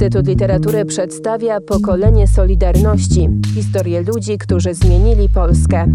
Instytut Literatury przedstawia pokolenie Solidarności historię ludzi, którzy zmienili Polskę.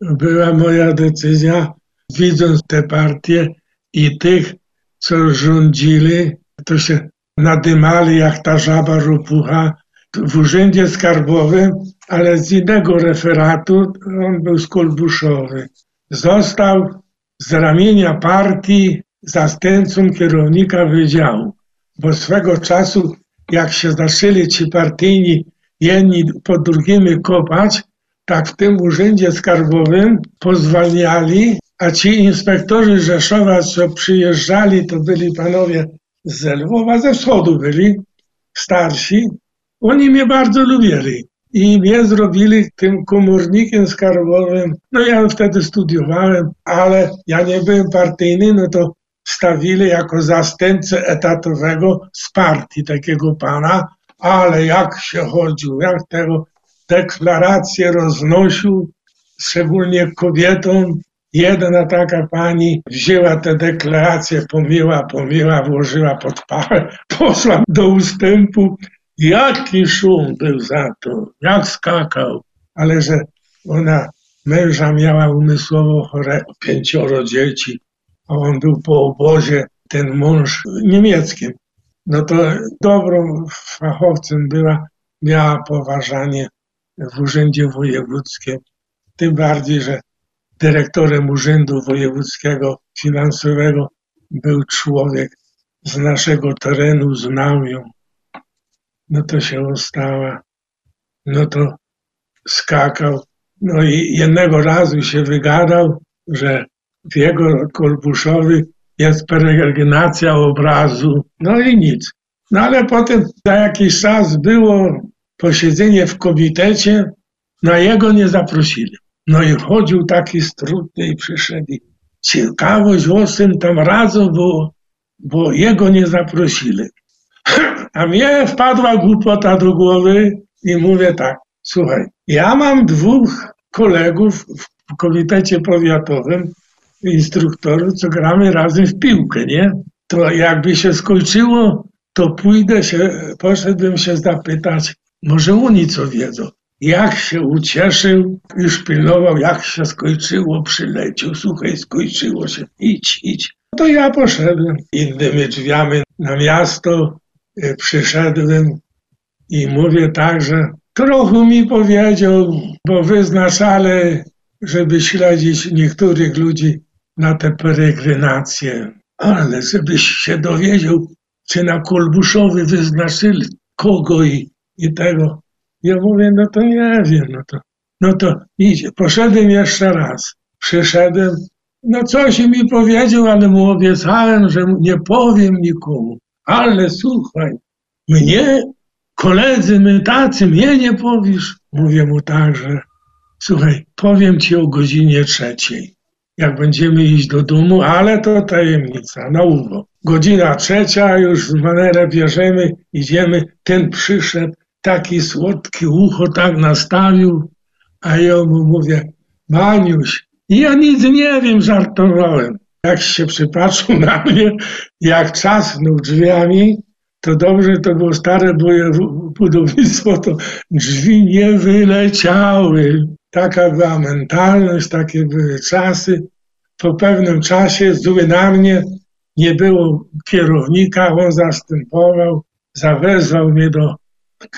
Była moja decyzja, widząc te partie i tych, co rządzili, to się nadymali jak ta żaba ropucha w urzędzie skarbowym, ale z innego referatu, on był z Kolbuszowy. Został z ramienia partii zastępcą kierownika wydziału, bo swego czasu, jak się zaczęli ci partyjni jedni po drugimi kopać, tak w tym urzędzie skarbowym pozwalniali, a ci inspektorzy Rzeszowa, co przyjeżdżali, to byli panowie z Lwowa, ze wschodu byli, starsi, oni mnie bardzo lubili i mnie zrobili tym komornikiem skarbowym. No ja wtedy studiowałem, ale ja nie byłem partyjny, no to stawili jako zastępcę etatowego z partii takiego pana, ale jak się chodził, jak tego deklaracje roznosił, szczególnie kobietom. Jedna taka pani wzięła te deklaracje, pomyła, pomyła, włożyła pod pachę, poszła do ustępu. Jaki szum był za to, jak skakał, ale że ona męża miała umysłowo chore, pięcioro dzieci, on był po obozie, ten mąż niemieckim. No to dobrą fachowcem była, miała poważanie w Urzędzie Wojewódzkim. Tym bardziej, że dyrektorem Urzędu Wojewódzkiego Finansowego był człowiek z naszego terenu, znał ją. No to się ostała, no to skakał. No i jednego razu się wygadał, że w jego Kolbuszowi jest peregrinacja obrazu. No i nic. No ale potem za jakiś czas było posiedzenie w komitecie, na jego nie zaprosili. No i chodził taki strutny i przyszedł. Ciekawość o tam radzą, bo, bo jego nie zaprosili. A mnie wpadła głupota do głowy i mówię tak, słuchaj, ja mam dwóch kolegów w komitecie powiatowym, instruktorów, co gramy razem w piłkę, nie? To jakby się skończyło, to pójdę się, poszedłbym się zapytać, może oni co wiedzą. Jak się ucieszył, już pilnował, jak się skończyło, przyleciał, słuchaj, skończyło się, idź, idź. To ja poszedłem innymi drzwiami na miasto, e, przyszedłem i mówię tak, że trochę mi powiedział, bo wyznaczali, żeby śledzić niektórych ludzi na te peregrinacje. Ale żebyś się dowiedział, czy na Kolbuszowy wyznaczyli kogo i i tego. Ja mówię, no to nie wiem, no to, no to idzie. Poszedłem jeszcze raz. Przyszedłem, no coś mi powiedział, ale mu obiecałem, że nie powiem nikomu. Ale słuchaj, mnie, koledzy, my tacy, mnie nie powiesz. Mówię mu tak, że słuchaj, powiem ci o godzinie trzeciej, jak będziemy iść do domu, ale to tajemnica, na uwo. Godzina trzecia, już w manerę bierzemy, idziemy, ten przyszedł, taki słodki ucho tak nastawił, a ja mu mówię, Maniuś, ja nic nie wiem, żartowałem. Jak się przypatrzył na mnie, jak czasnął drzwiami, to dobrze, to było stare budownictwo, to drzwi nie wyleciały. Taka była mentalność, takie były czasy. Po pewnym czasie zły na mnie, nie było kierownika, on zastępował, zawezwał mnie do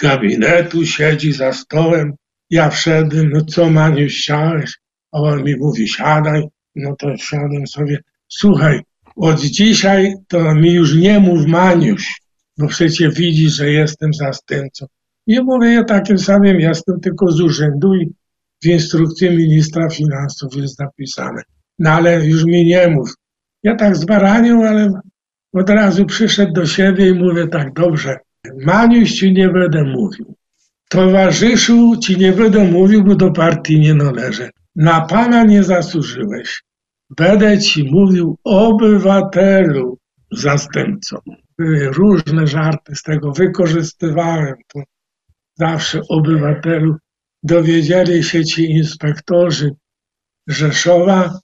gabinetu, siedzi za stołem. Ja wszedłem, no co Maniu, chciałeś? A on mi mówi, siadaj. No to siadłem sobie. Słuchaj, od dzisiaj to mi już nie mów Maniuś, bo przecież widzisz, że jestem zastępcą. Nie mówię, ja takim samym jestem, tylko z urzędu i w instrukcji ministra finansów jest napisane. No ale już mi nie mów. Ja tak zbaranił, ale od razu przyszedł do siebie i mówię tak, dobrze, Maniuś ci nie będę mówił. Towarzyszu ci nie będę mówił, bo do partii nie należę. Na pana nie zasłużyłeś. Będę ci mówił obywatelu zastępcą. Różne żarty z tego, wykorzystywałem to zawsze obywatelu. Dowiedzieli się ci inspektorzy Rzeszowa,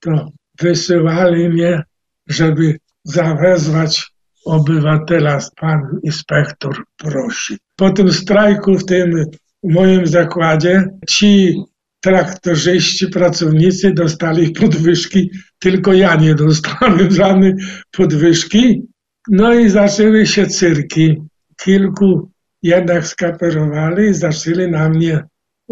to wysyłali mnie żeby zawezwać obywatela, pan inspektor prosi. Po tym strajku w tym moim zakładzie ci traktorzyści, pracownicy dostali podwyżki, tylko ja nie dostałem żadnej podwyżki. No i zaczęły się cyrki. Kilku jednak skaperowali i zaczęli na mnie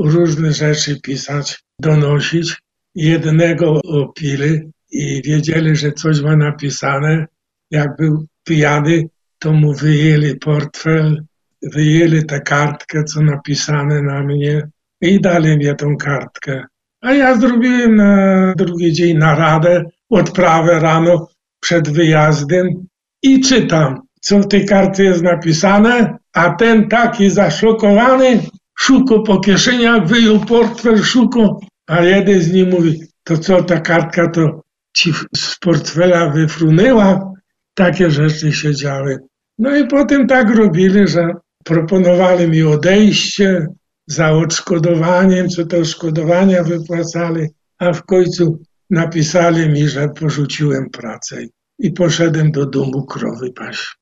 różne rzeczy pisać, donosić. Jednego opili i wiedzieli, że coś ma napisane. Jak był pijany, to mu wyjęli portfel, wyjęli tę kartkę, co napisane na mnie i dali mi tą kartkę. A ja zrobiłem na drugi dzień naradę, odprawę rano przed wyjazdem i czytam, co w tej kartce jest napisane, a ten taki zaszokowany szukał po kieszeniach, wyjął portfel, szukał, a jeden z nich mówi, to co ta kartka to ci z portfela wyfrunęła? Takie rzeczy się działy. No i potem tak robili, że proponowali mi odejście za odszkodowaniem, co to odszkodowania wypłacali, a w końcu napisali mi, że porzuciłem pracę i poszedłem do domu krowy paść.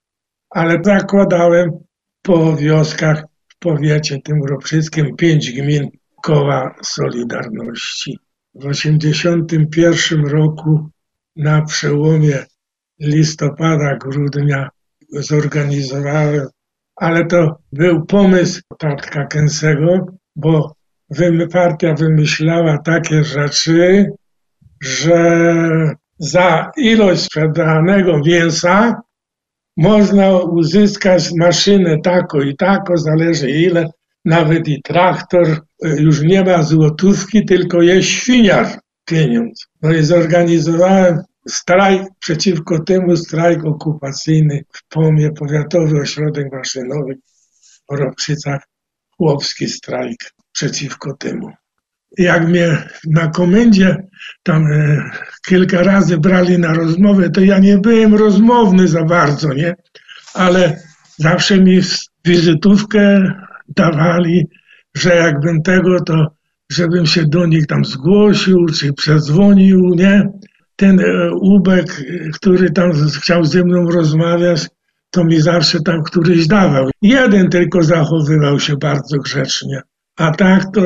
Ale zakładałem po wioskach w powiecie tym ropszyckim pięć gmin koła Solidarności. W 1981 roku na przełomie listopada, grudnia zorganizowałem, ale to był pomysł Tatka Kęsego, bo partia wymyślała takie rzeczy, że za ilość sprzedanego mięsa można uzyskać maszynę tako i tako, zależy ile, nawet i traktor, już nie ma złotówki, tylko jest świniar pieniądz. No i zorganizowałem strajk przeciwko temu, strajk okupacyjny w POMie, Powiatowy Ośrodek Maszynowy w Ropszycach, chłopski strajk przeciwko temu. Jak mnie na komendzie tam e, kilka razy brali na rozmowę, to ja nie byłem rozmowny za bardzo, nie? Ale zawsze mi wizytówkę dawali, że jakbym tego, to żebym się do nich tam zgłosił, czy przedzwonił, nie? ten e, Ubek, który tam chciał ze mną rozmawiać, to mi zawsze tam któryś dawał. Jeden tylko zachowywał się bardzo grzecznie. A tak to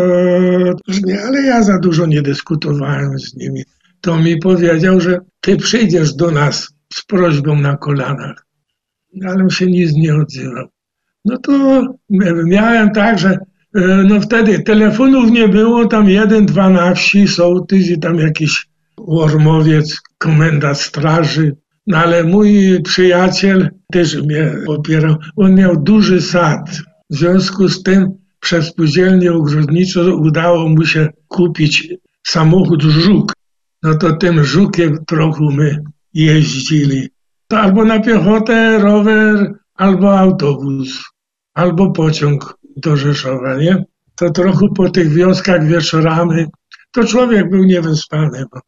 nie, ale ja za dużo nie dyskutowałem z nimi. To mi powiedział, że ty przyjdziesz do nas z prośbą na kolanach. Ale się nic nie odzywał. No to miałem tak, że e, no wtedy telefonów nie było, tam jeden, dwa na wsi, sołtys i tam jakiś Ormowiec, komenda straży. No ale mój przyjaciel też mnie popierał. On miał duży sad. W związku z tym przez spółdzielnię ogrodniczą udało mu się kupić samochód żuk. No to tym żukiem trochę my jeździli. To albo na piechotę, rower, albo autobus, albo pociąg do Rzeszowa, nie? To trochę po tych wioskach wieczorami, to człowiek był niewyspany, bo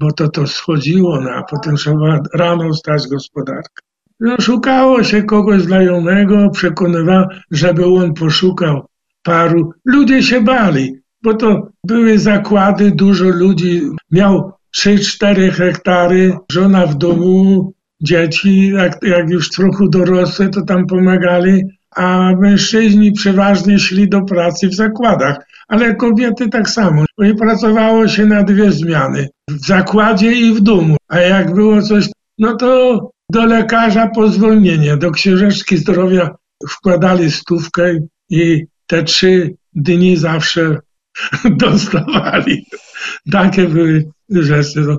bo to to schodziło, no, a potem trzeba rano stać gospodarkę. No, szukało się kogoś znajomego, przekonywał, żeby on poszukał paru. Ludzie się bali, bo to były zakłady, dużo ludzi. Miał 3-4 hektary, żona w domu, dzieci, jak, jak już trochę dorosłe, to tam pomagali, a mężczyźni przeważnie szli do pracy w zakładach, ale kobiety tak samo. I pracowało się na dwie zmiany, w zakładzie i w domu. A jak było coś, no to do lekarza po zwolnienie, do księżeczki zdrowia wkładali stówkę i te trzy dni zawsze dostawali. Takie były rzeczy. No,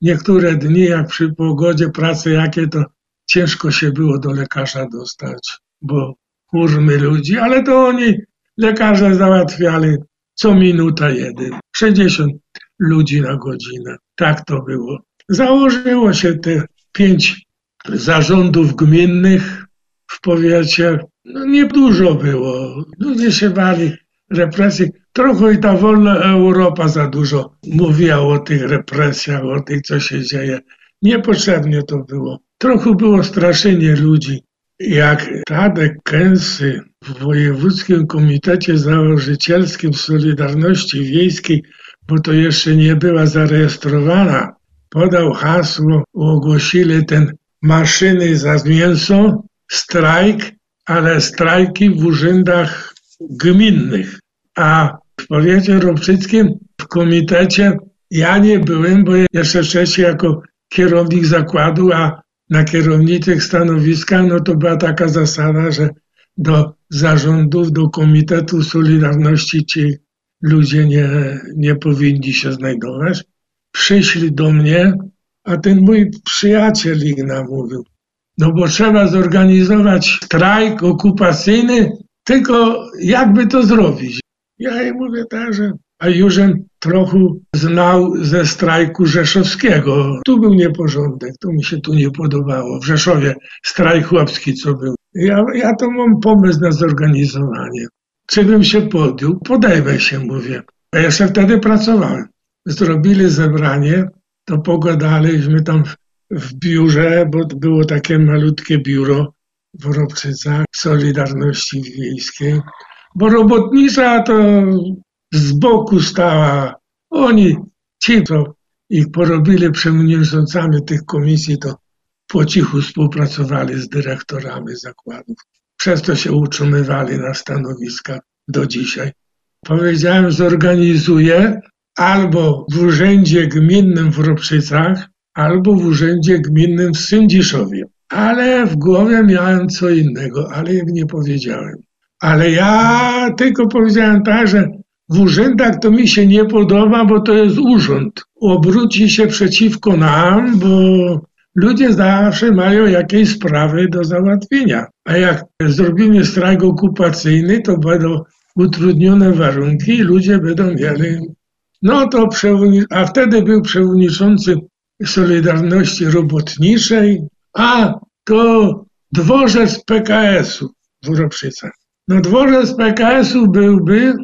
niektóre dni, jak przy pogodzie pracy jakie, to ciężko się było do lekarza dostać, bo kurmy ludzi, ale to oni, lekarze załatwiali co minuta jeden. 60 ludzi na godzinę. Tak to było. Założyło się te pięć zarządów gminnych w powiecie. No niedużo było. Ludzie się bali represji. Trochę i ta wolna Europa za dużo mówiła o tych represjach, o tym, co się dzieje. Niepotrzebnie to było. Trochę było straszenie ludzi jak Tadek Kęsy w Wojewódzkim Komitecie Założycielskim Solidarności Wiejskiej, bo to jeszcze nie była zarejestrowana podał hasło, ogłosili ten maszyny za mięso, strajk, ale strajki w urzędach gminnych. A w powiecie ropczyckim, w komitecie ja nie byłem, bo jeszcze wcześniej jako kierownik zakładu, a na kierowniczych stanowiskach, no to była taka zasada, że do zarządów, do Komitetu Solidarności ci ludzie nie, nie powinni się znajdować. Przyszli do mnie, a ten mój przyjaciel ich namówił. No bo trzeba zorganizować strajk okupacyjny, tylko jakby to zrobić? Ja jej mówię tak, że a Jużem trochę znał ze strajku rzeszowskiego. Tu był nieporządek, to mi się tu nie podobało. W Rzeszowie strajk chłopski co był. Ja, ja to mam pomysł na zorganizowanie. Czy bym się podjął? Podejmę się, mówię. A jeszcze wtedy pracowałem. Zrobili zebranie, to pogadaliśmy tam w, biurze, bo było takie malutkie biuro w Robczycach Solidarności Wiejskiej. Bo robotnicza to z boku stała. Oni, ci, co ich porobili przewodniczącami tych komisji, to po cichu współpracowali z dyrektorami zakładów. Przez to się utrzymywali na stanowiskach do dzisiaj. Powiedziałem, zorganizuję albo w urzędzie gminnym w Ropszycach, albo w urzędzie gminnym w Sędziszowie. Ale w głowie miałem co innego, ale im nie powiedziałem. Ale ja tylko powiedziałem tak, że w urzędach to mi się nie podoba, bo to jest urząd. Obróci się przeciwko nam, bo ludzie zawsze mają jakieś sprawy do załatwienia. A jak zrobimy strajk okupacyjny, to będą utrudnione warunki i ludzie będą mieli. No to a wtedy był przewodniczący Solidarności Robotniczej, a to dworzec PKS-u w Ropszycach. No dworzec PKS-u byłby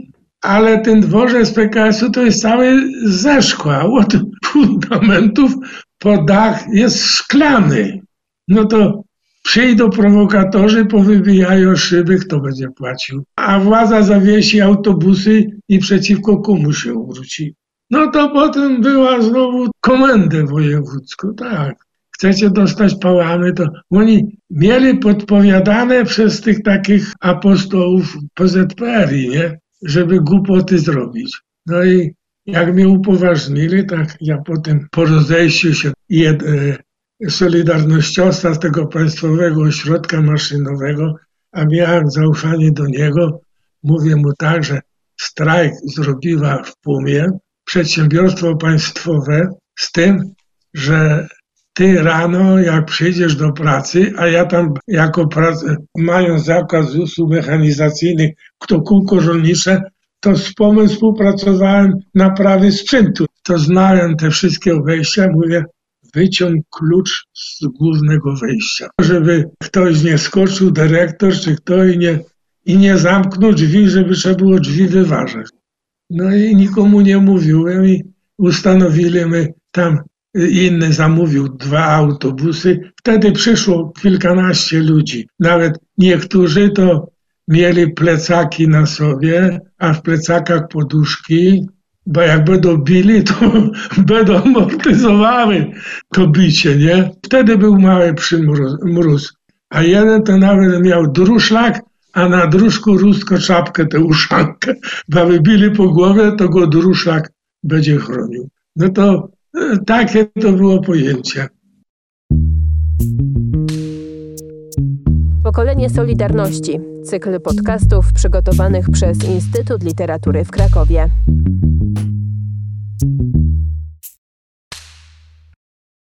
ale ten dworzec PKS-u to jest cały ze szkła. Od fundamentów po dach jest szklany. No to przyjdą prowokatorzy, powybijają szyby, kto będzie płacił. A władza zawiesi autobusy i przeciwko komu się obróci. No to potem była znowu komendę wojewódzką, tak. Chcecie dostać pałamy, to oni mieli podpowiadane przez tych takich apostołów PZPR-i, nie? żeby głupoty zrobić. No i jak mnie upoważnili, tak ja potem po rozejściu się jed, e, Solidarnościowca z tego Państwowego Ośrodka Maszynowego, a miałem zaufanie do niego, mówię mu tak, że strajk zrobiła w Pumie przedsiębiorstwo państwowe z tym, że ty rano, jak przyjdziesz do pracy, a ja tam jako prac, mając zakaz usług mechanizacyjnych, kto kółko rolnicze, to z pomysł współpracowałem naprawy sprzętu. To znałem te wszystkie wejścia, mówię, wyciąg klucz z głównego wejścia. Żeby ktoś nie skoczył, dyrektor czy kto i nie, i nie zamknął drzwi, żeby trzeba było drzwi wyważać. No i nikomu nie mówiłem i ustanowili my tam inny zamówił dwa autobusy. Wtedy przyszło kilkanaście ludzi. Nawet niektórzy to mieli plecaki na sobie, a w plecakach poduszki, bo jak będą bili, to będą amortyzowały to bicie, nie? Wtedy był mały przymróz. A jeden to nawet miał druszlak, a na dróżku rusko czapkę, tę uszankę. Bo wybili po głowie, to go druszlak będzie chronił. No to takie to było pojęcie. Pokolenie Solidarności. Cykl podcastów przygotowanych przez Instytut Literatury w Krakowie.